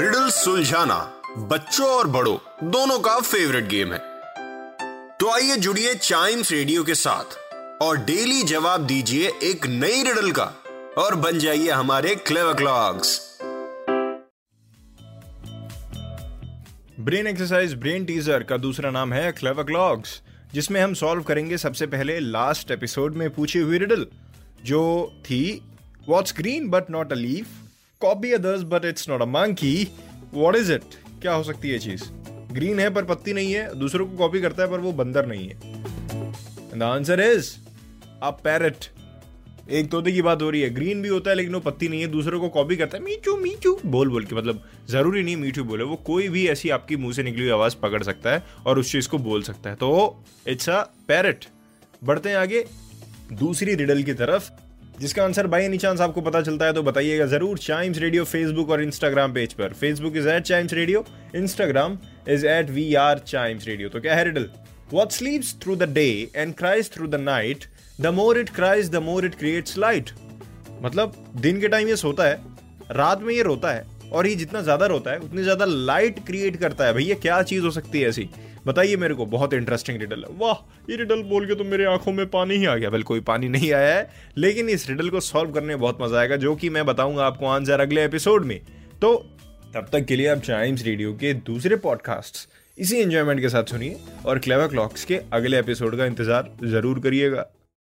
Riddle सुलझाना बच्चों और बड़ों, दोनों का फेवरेट गेम है। तो आइए जुड़िए चाइम्स रेडियो के साथ और डेली जवाब दीजिए एक नई रिडल का और बन जाइए हमारे Clever Clocks brain exercise brain teaser का दूसरा नाम है क्लेवर क्लॉक्स जिसमें हम सॉल्व करेंगे सबसे पहले लास्ट एपिसोड में पूछी हुई रिडल जो थी what's green but not a leaf copy others but it's not a monkey what is it क्या हो सकती है चीज़? ग्रीन है, पर पत्ती नहीं है। दूसरों को कॉपी करता है, पर वो बंदर नहीं है। The answer is a parrot एक तोते की बात हो रही है। ग्रीन भी होता है, लेकिन वो पत्ती नहीं है। दूसरों को कॉपी करता है। मीचू मीचू। बोल बोल के। मतलब ज़रूरी नहीं मीठू बोले। वो कोई भी ऐसी आपकी मुँह से निकली हुई आवाज़ पकड़ सकता है और उस चीज़ को बोल सकता है। तो इट्स अ पैरट बढ़ते हैं आगे। दूसरी रिडल की तरफ़। जिसका आंसर बाई एनी चांस आपको पता चलता है तो बताइएगा ज़रूर। चाइम्स रेडियो फेसबुक और इंस्टाग्राम पेज पर। Facebook is at Chimes Radio Instagram is at we are Chimes Radio तो क्या है riddle What sleeps through the day and cries through the night, the more it cries, the more it creates light. मतलब दिन के time ये सोता है रात में ये रोता है और ये जितना ज़्यादा रोता है उतनी ज़्यादा लाइट क्रिएट करता है। भैया क्या चीज़ हो सकती है ऐसी? बताइए मेरे को, बहुत इंटरेस्टिंग रिडल है। वाह, ये रिडल बोल के तो मेरे आँखों में पानी ही आ गया। वेल कोई पानी नहीं आया है, लेकिन इस रिडल को सॉल्व करने में बहुत मज़ा आएगा, जो कि मैं बताऊँगा आपको आंसर अगले एपिसोड में। तो तब तक के लिए आप चाइम्स रेडियो के दूसरे पॉडकास्ट इसी एंजॉयमेंट के साथ सुनिए, और क्लेवर क्लॉक्स के अगले एपिसोड का इंतज़ार ज़रूर करिएगा।